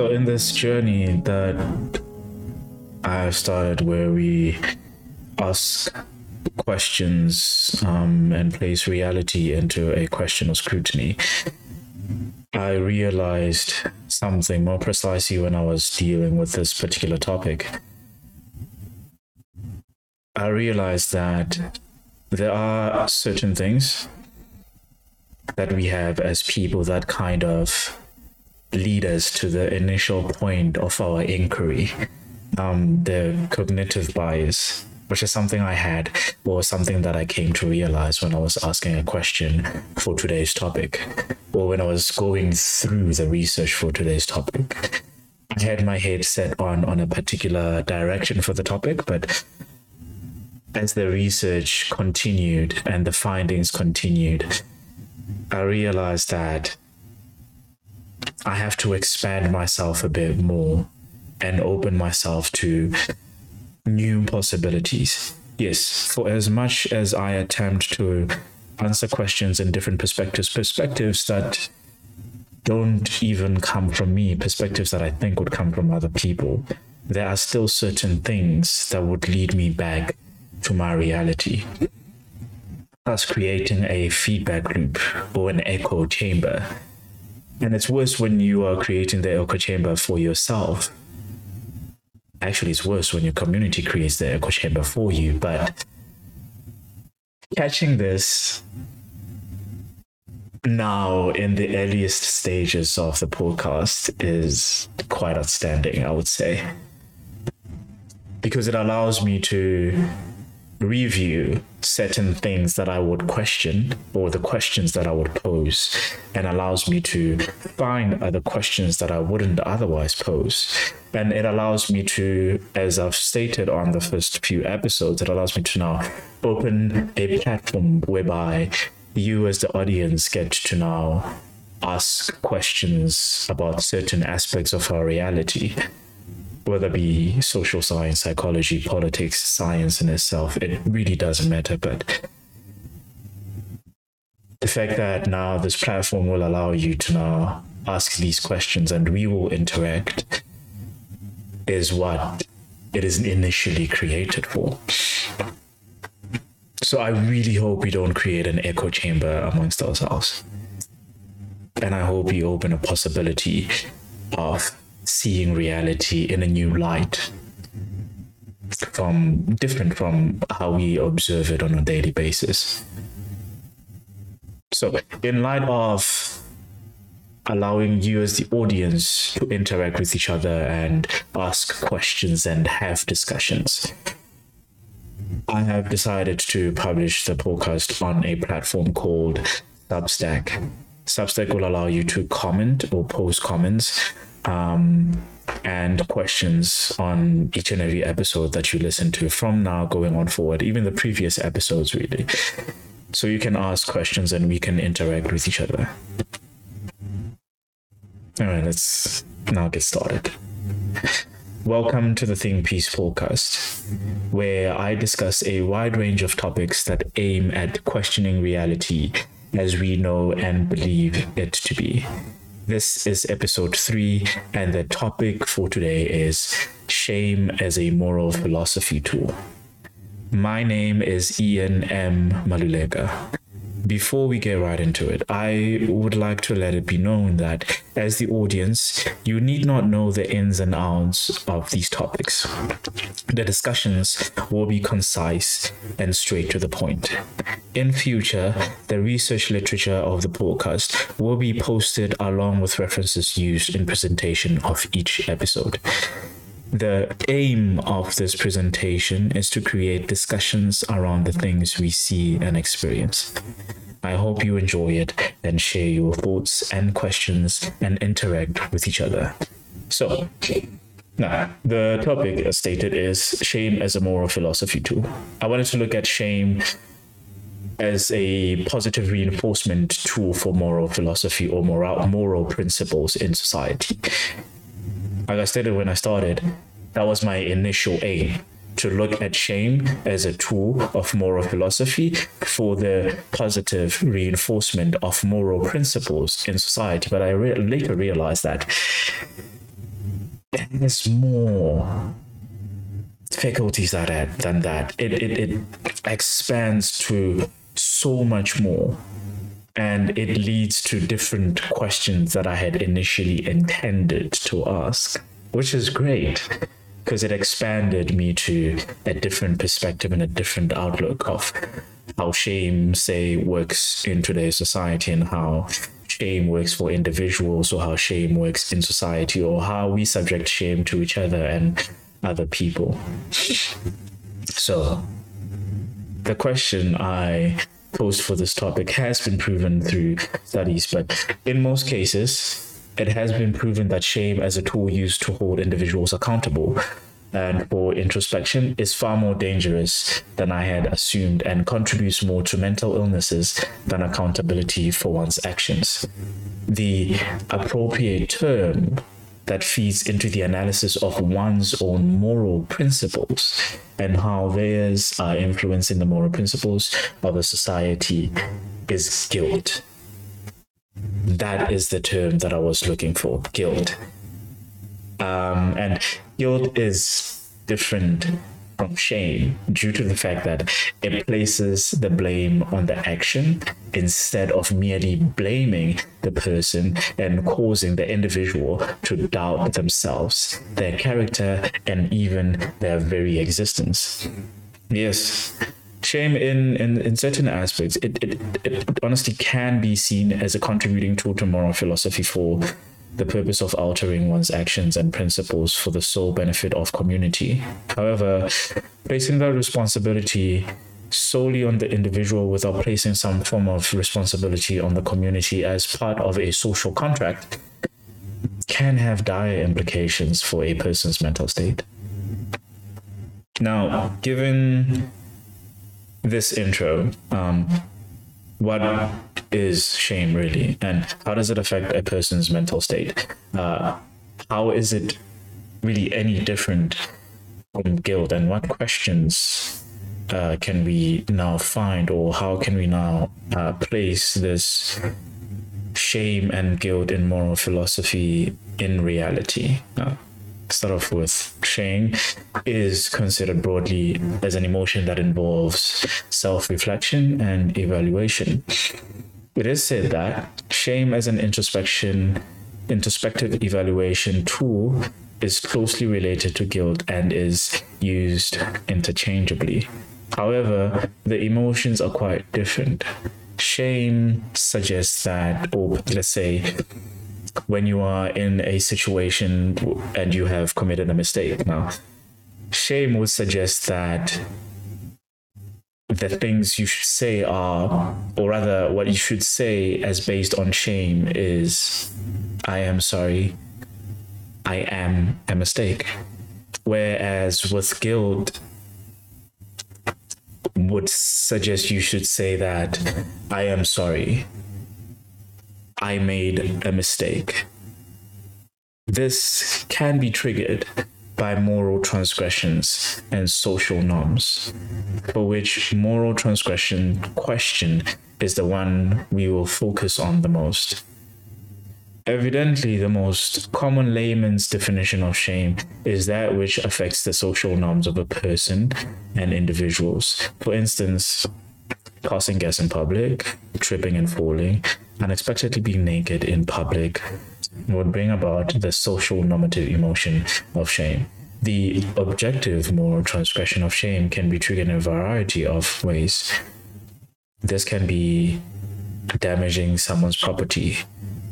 So, in this journey that I started, where we ask questions um, and place reality into a question of scrutiny, I realized something more precisely when I was dealing with this particular topic. I realized that there are certain things that we have as people that kind of lead us to the initial point of our inquiry, um, the cognitive bias, which is something I had or something that I came to realize when I was asking a question for today's topic, or when I was going through the research for today's topic. I had my head set on on a particular direction for the topic, but as the research continued and the findings continued, I realized that I have to expand myself a bit more and open myself to new possibilities. Yes, for as much as I attempt to answer questions in different perspectives, perspectives that don't even come from me, perspectives that I think would come from other people, there are still certain things that would lead me back to my reality. Thus, creating a feedback loop or an echo chamber. And it's worse when you are creating the echo chamber for yourself. Actually, it's worse when your community creates the echo chamber for you. But catching this now in the earliest stages of the podcast is quite outstanding, I would say, because it allows me to review certain things that I would question or the questions that I would pose and allows me to find other questions that I wouldn't otherwise pose. And it allows me to, as I've stated on the first few episodes, it allows me to now open a platform whereby you, as the audience, get to now ask questions about certain aspects of our reality whether it be social science, psychology, politics, science in itself, it really doesn't matter. But the fact that now this platform will allow you to now ask these questions and we will interact is what it is initially created for. So I really hope we don't create an echo chamber amongst ourselves. And I hope you open a possibility of seeing reality in a new light from different from how we observe it on a daily basis. So, in light of allowing you as the audience to interact with each other and ask questions and have discussions, I have decided to publish the podcast on a platform called Substack. Substack will allow you to comment or post comments um, and questions on each and every episode that you listen to from now going on forward, even the previous episodes, really. So you can ask questions and we can interact with each other. All right, let's now get started. Welcome to the Think Piece podcast, where I discuss a wide range of topics that aim at questioning reality as we know and believe it to be. This is episode three, and the topic for today is shame as a moral philosophy tool. My name is Ian M. Maluleka. Before we get right into it, I would like to let it be known that as the audience, you need not know the ins and outs of these topics. The discussions will be concise and straight to the point. In future, the research literature of the podcast will be posted along with references used in presentation of each episode. The aim of this presentation is to create discussions around the things we see and experience. I hope you enjoy it and share your thoughts and questions and interact with each other. So, now, the topic, as stated, is shame as a moral philosophy tool. I wanted to look at shame as a positive reinforcement tool for moral philosophy or moral moral principles in society like I stated when I started, that was my initial aim to look at shame as a tool of moral philosophy for the positive reinforcement of moral principles in society. But I re- later realized that there's more faculties that that than that. It, it it expands to so much more. And it leads to different questions that I had initially intended to ask, which is great because it expanded me to a different perspective and a different outlook of how shame, say, works in today's society and how shame works for individuals or how shame works in society or how we subject shame to each other and other people. So, the question I posed for this topic has been proven through studies, but in most cases, it has been proven that shame as a tool used to hold individuals accountable and for introspection is far more dangerous than I had assumed and contributes more to mental illnesses than accountability for one's actions. The appropriate term that feeds into the analysis of one's own moral principles and how theirs are influencing the moral principles of a society is guilt. That is the term that I was looking for guilt. Um, and guilt is different from shame due to the fact that it places the blame on the action instead of merely blaming the person and causing the individual to doubt themselves, their character, and even their very existence. Yes. Shame in, in, in certain aspects, it, it, it honestly can be seen as a contributing tool to moral philosophy for the purpose of altering one's actions and principles for the sole benefit of community. However, placing that responsibility solely on the individual without placing some form of responsibility on the community as part of a social contract can have dire implications for a person's mental state. Now, given this intro, um, what is shame really? And how does it affect a person's mental state? Uh, how is it really any different from guilt? And what questions uh, can we now find or how can we now uh, place this shame and guilt in moral philosophy in reality? Uh, start off with shame is considered broadly as an emotion that involves self-reflection and evaluation it is said that shame as an introspection introspective evaluation tool is closely related to guilt and is used interchangeably however the emotions are quite different shame suggests that or let's say when you are in a situation and you have committed a mistake. Now, shame would suggest that the things you should say are, or rather, what you should say as based on shame is, I am sorry, I am a mistake. Whereas with guilt, would suggest you should say that I am sorry I made a mistake. This can be triggered by moral transgressions and social norms, for which moral transgression question is the one we will focus on the most. Evidently, the most common layman's definition of shame is that which affects the social norms of a person and individuals. For instance, passing gas in public, tripping and falling, unexpectedly being naked in public would bring about the social normative emotion of shame. The objective moral transgression of shame can be triggered in a variety of ways. This can be damaging someone's property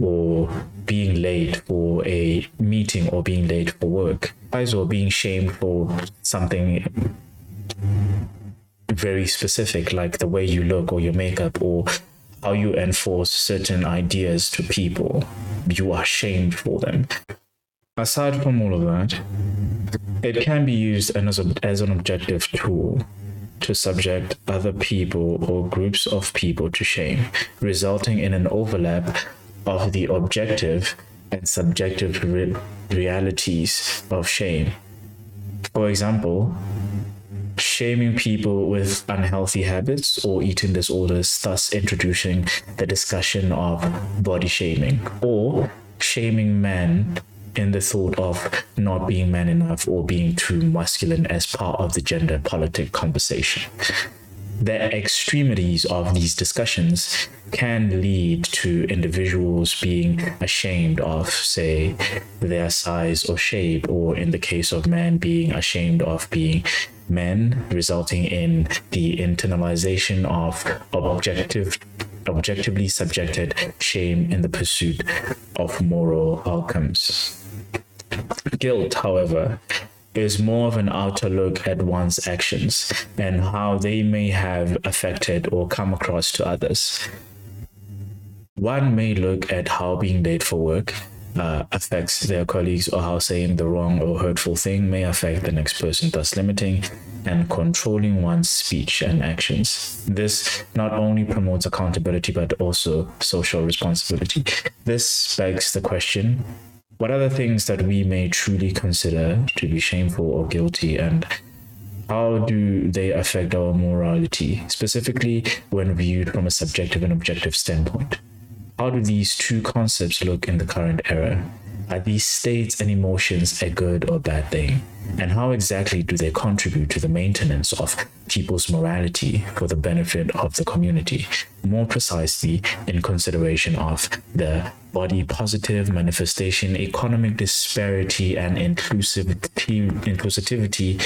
or being late for a meeting or being late for work, or being shamed for something very specific, like the way you look or your makeup or how you enforce certain ideas to people, you are shamed for them. Aside from all of that, it can be used as, as an objective tool to subject other people or groups of people to shame, resulting in an overlap of the objective and subjective re- realities of shame. For example, shaming people with unhealthy habits or eating disorders, thus introducing the discussion of body shaming, or shaming men in the thought of not being man enough or being too masculine as part of the gender politic conversation. The extremities of these discussions can lead to individuals being ashamed of, say, their size or shape, or in the case of men, being ashamed of being men, resulting in the internalization of objective objectively subjected shame in the pursuit of moral outcomes. Guilt, however, is more of an outer look at one's actions and how they may have affected or come across to others. One may look at how being late for work uh, affects their colleagues or how saying the wrong or hurtful thing may affect the next person, thus limiting and controlling one's speech and actions. This not only promotes accountability but also social responsibility. This begs the question what are the things that we may truly consider to be shameful or guilty and how do they affect our morality, specifically when viewed from a subjective and objective standpoint? How do these two concepts look in the current era? Are these states and emotions a good or bad thing? And how exactly do they contribute to the maintenance of people's morality for the benefit of the community? More precisely, in consideration of the body positive manifestation, economic disparity, and inclusivity, inclusivity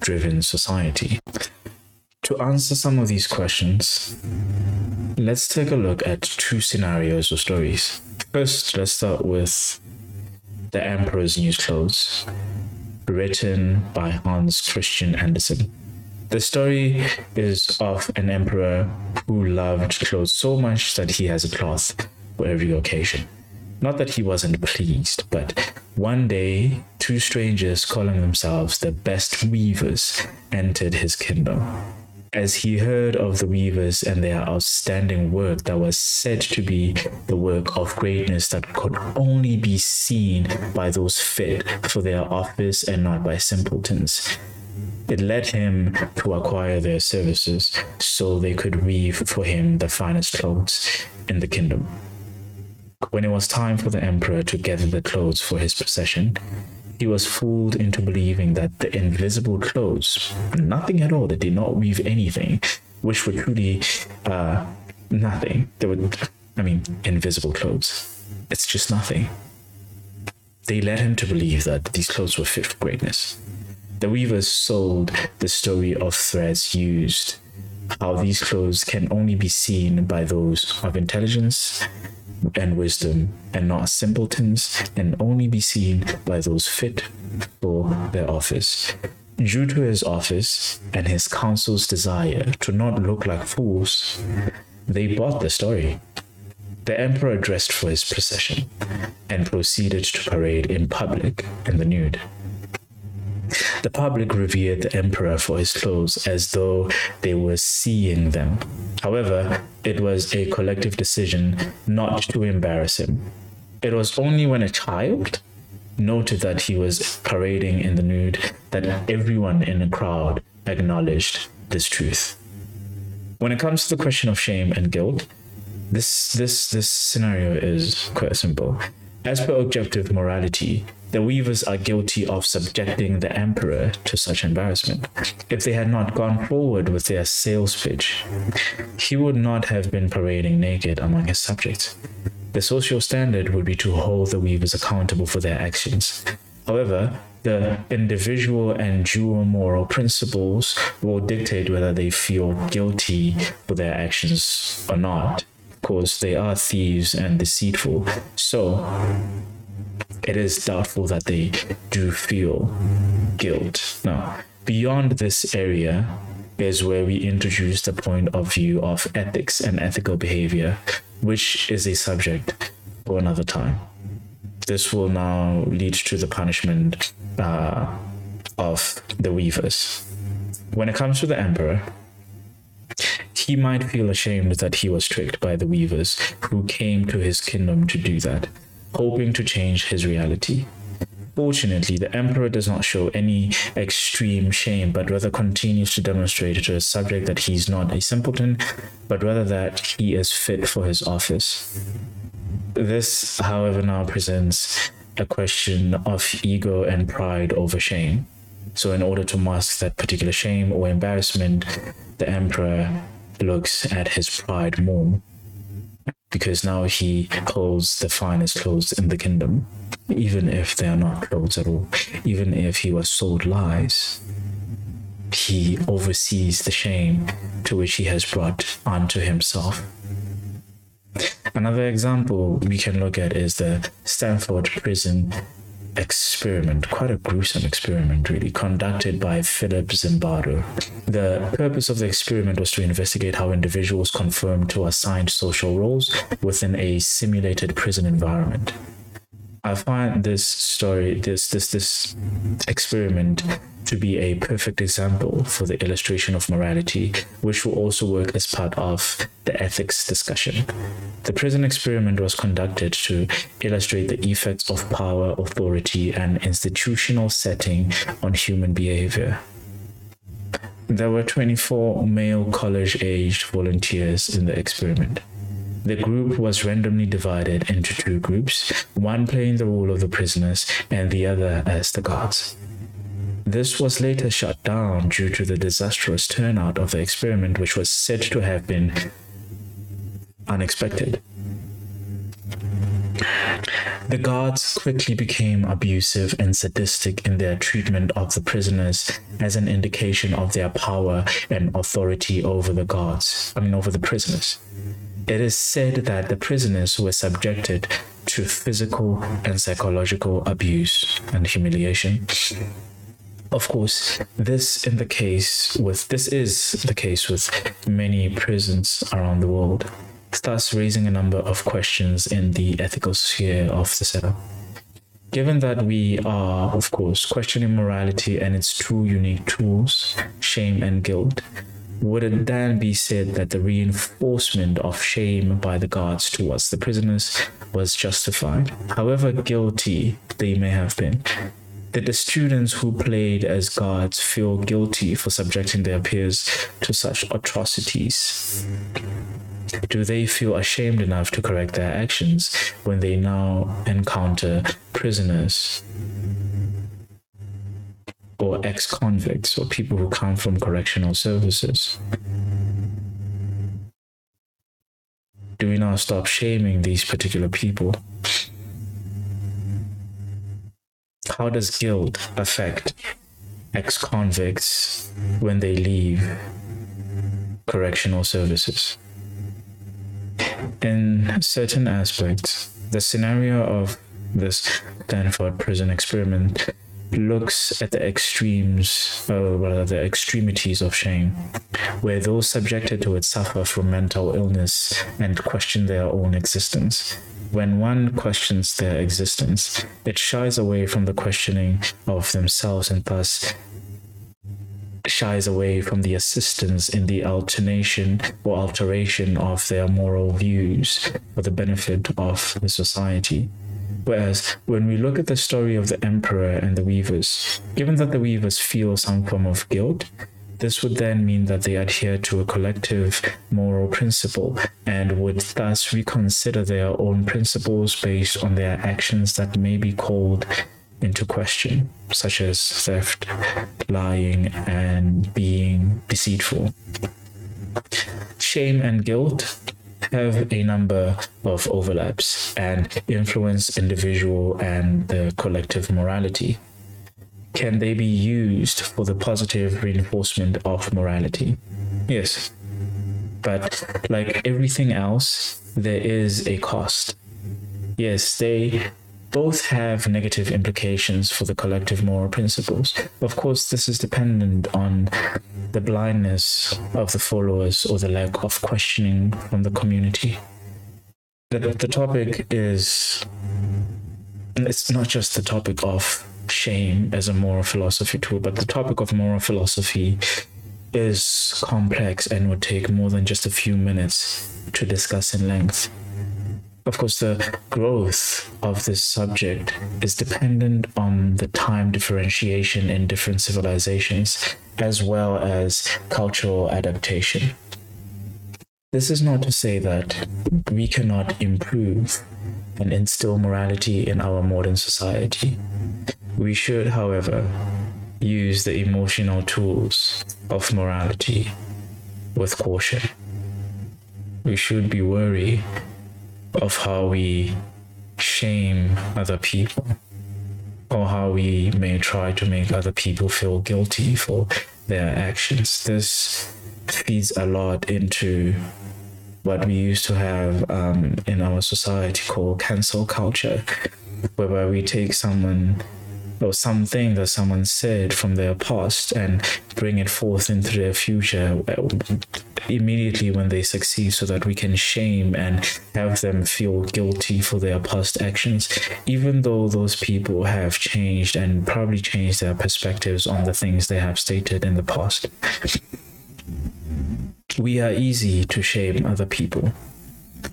driven society. To answer some of these questions, let's take a look at two scenarios or stories. First, let's start with The Emperor's New Clothes, written by Hans Christian Andersen. The story is of an emperor who loved clothes so much that he has a cloth for every occasion. Not that he wasn't pleased, but one day, two strangers calling themselves the best weavers entered his kingdom as he heard of the weavers and their outstanding work that was said to be the work of greatness that could only be seen by those fit for their office and not by simpletons. It led him to acquire their services so they could weave for him the finest clothes in the kingdom. When it was time for the emperor to gather the clothes for his procession, he was fooled into believing that the invisible clothes, nothing at all, they did not weave anything, which were truly uh, nothing. They were, I mean, invisible clothes. It's just nothing. They led him to believe that these clothes were fit for greatness. The weavers sold the story of threads used, how these clothes can only be seen by those of intelligence and wisdom, and not simpletons, and only be seen by those fit for their office. Due to his office and his council's desire to not look like fools, they bought the story. The emperor dressed for his procession and proceeded to parade in public in the nude. The public revered the emperor for his clothes as though they were seeing them. However, it was a collective decision not to embarrass him. It was only when a child noted that he was parading in the nude that everyone in the crowd acknowledged this truth. When it comes to the question of shame and guilt, this this this scenario is quite simple. As per objective morality, the weavers are guilty of subjecting the emperor to such embarrassment. If they had not gone forward with their sales pitch, he would not have been parading naked among his subjects. The social standard would be to hold the weavers accountable for their actions. However, the individual and dual moral principles will dictate whether they feel guilty for their actions or not. Of course, they are thieves and deceitful. So, it is doubtful that they do feel guilt. Now, beyond this area is where we introduce the point of view of ethics and ethical behavior, which is a subject for another time. This will now lead to the punishment uh, of the weavers. When it comes to the emperor, he might feel ashamed that he was tricked by the weavers who came to his kingdom to do that hoping to change his reality. Fortunately, the Emperor does not show any extreme shame, but rather continues to demonstrate to his subject that he is not a simpleton, but rather that he is fit for his office. This, however, now presents a question of ego and pride over shame. So, in order to mask that particular shame or embarrassment, the emperor looks at his pride more because now he holds the finest clothes in the kingdom, even if they are not clothes at all, even if he was sold lies. He oversees the shame to which he has brought onto himself. Another example we can look at is the Stanford prison experiment, quite a gruesome experiment, really, conducted by Philip Zimbardo. The purpose of the experiment was to investigate how individuals conform to assigned social roles within a simulated prison environment. I find this story, this this this experiment to be a perfect example for the illustration of morality, which will also work as part of the ethics discussion. The prison experiment was conducted to illustrate the effects of power, authority, and institutional setting on human behavior. There were 24 male college aged volunteers in the experiment. The group was randomly divided into two groups, one playing the role of the prisoners and the other as the guards. This was later shut down due to the disastrous turnout of the experiment, which was said to have been unexpected. The guards quickly became abusive and sadistic in their treatment of the prisoners as an indication of their power and authority over the guards, I mean, over the prisoners. It is said that the prisoners were subjected to physical and psychological abuse and humiliation. Of course, this in the case with this is the case with many prisons around the world, thus raising a number of questions in the ethical sphere of the setup. Given that we are, of course, questioning morality and its two unique tools, shame and guilt, would it then be said that the reinforcement of shame by the guards towards the prisoners was justified, however guilty they may have been? Did the students who played as guards feel guilty for subjecting their peers to such atrocities? Do they feel ashamed enough to correct their actions when they now encounter prisoners or ex convicts or people who come from correctional services? Do we now stop shaming these particular people? how does guilt affect ex convicts when they leave correctional services? In certain aspects, the scenario of this Stanford prison experiment looks at the extremes, uh, or rather the extremities of shame, where those subjected to it suffer from mental illness and question their own existence when one questions their existence, it shies away from the questioning of themselves and thus shies away from the assistance in the alternation or alteration of their moral views for the benefit of the society. Whereas when we look at the story of the emperor and the weavers, given that the weavers feel some form of guilt, this would then mean that they adhere to a collective moral principle and would thus reconsider their own principles based on their actions that may be called into question, such as theft, lying, and being deceitful. Shame and guilt have a number of overlaps and influence individual and the collective morality can they be used for the positive reinforcement of morality? Yes. But like everything else, there is a cost. Yes, they both have negative implications for the collective moral principles. Of course, this is dependent on the blindness of the followers or the lack of questioning from the community. The, the topic is, it's not just the topic of shame as a moral philosophy tool, but the topic of moral philosophy is complex and would take more than just a few minutes to discuss in length. Of course, the growth of this subject is dependent on the time differentiation in different civilizations, as well as cultural adaptation. This is not to say that we cannot improve and instill morality in our modern society. We should, however, use the emotional tools of morality with caution. We should be wary of how we shame other people or how we may try to make other people feel guilty for their actions. This feeds a lot into what we used to have um, in our society called cancel culture, whereby we take someone or something that someone said from their past and bring it forth into their future immediately when they succeed so that we can shame and have them feel guilty for their past actions even though those people have changed and probably changed their perspectives on the things they have stated in the past we are easy to shame other people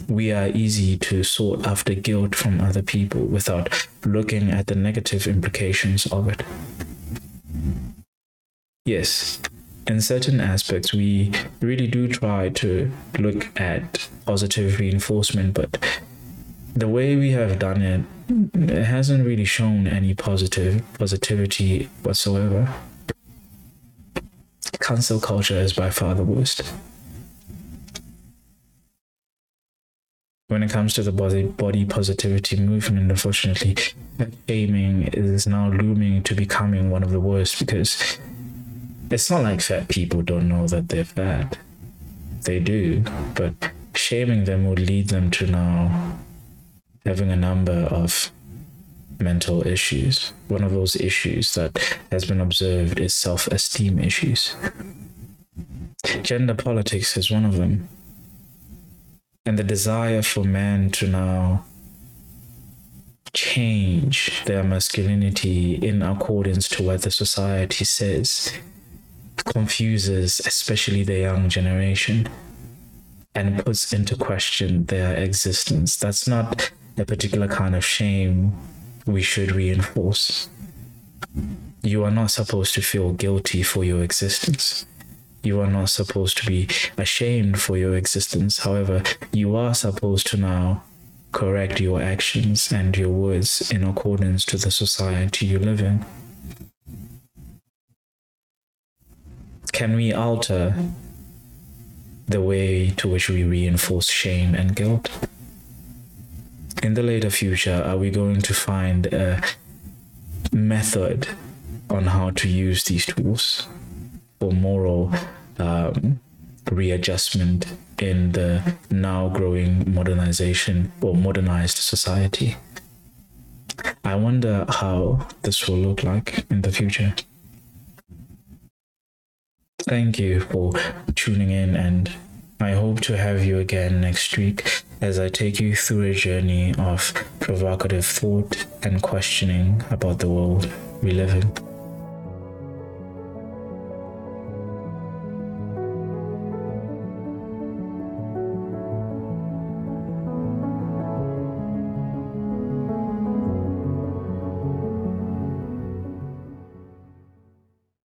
we are easy to sort after guilt from other people without looking at the negative implications of it. Yes, in certain aspects, we really do try to look at positive reinforcement, but the way we have done it, it hasn't really shown any positive positivity whatsoever. Cancel culture is by far the worst. when it comes to the body body positivity movement, unfortunately, shaming is now looming to becoming one of the worst because it's not like fat people don't know that they're fat. They do, but shaming them would lead them to now having a number of mental issues. One of those issues that has been observed is self esteem issues. Gender politics is one of them and the desire for men to now change their masculinity in accordance to what the society says confuses especially the young generation and puts into question their existence that's not a particular kind of shame we should reinforce you are not supposed to feel guilty for your existence you are not supposed to be ashamed for your existence. However, you are supposed to now correct your actions and your words in accordance to the society you live in. Can we alter the way to which we reinforce shame and guilt? In the later future, are we going to find a method on how to use these tools for moral um, readjustment in the now growing modernization or modernized society. I wonder how this will look like in the future. Thank you for tuning in, and I hope to have you again next week as I take you through a journey of provocative thought and questioning about the world we live in.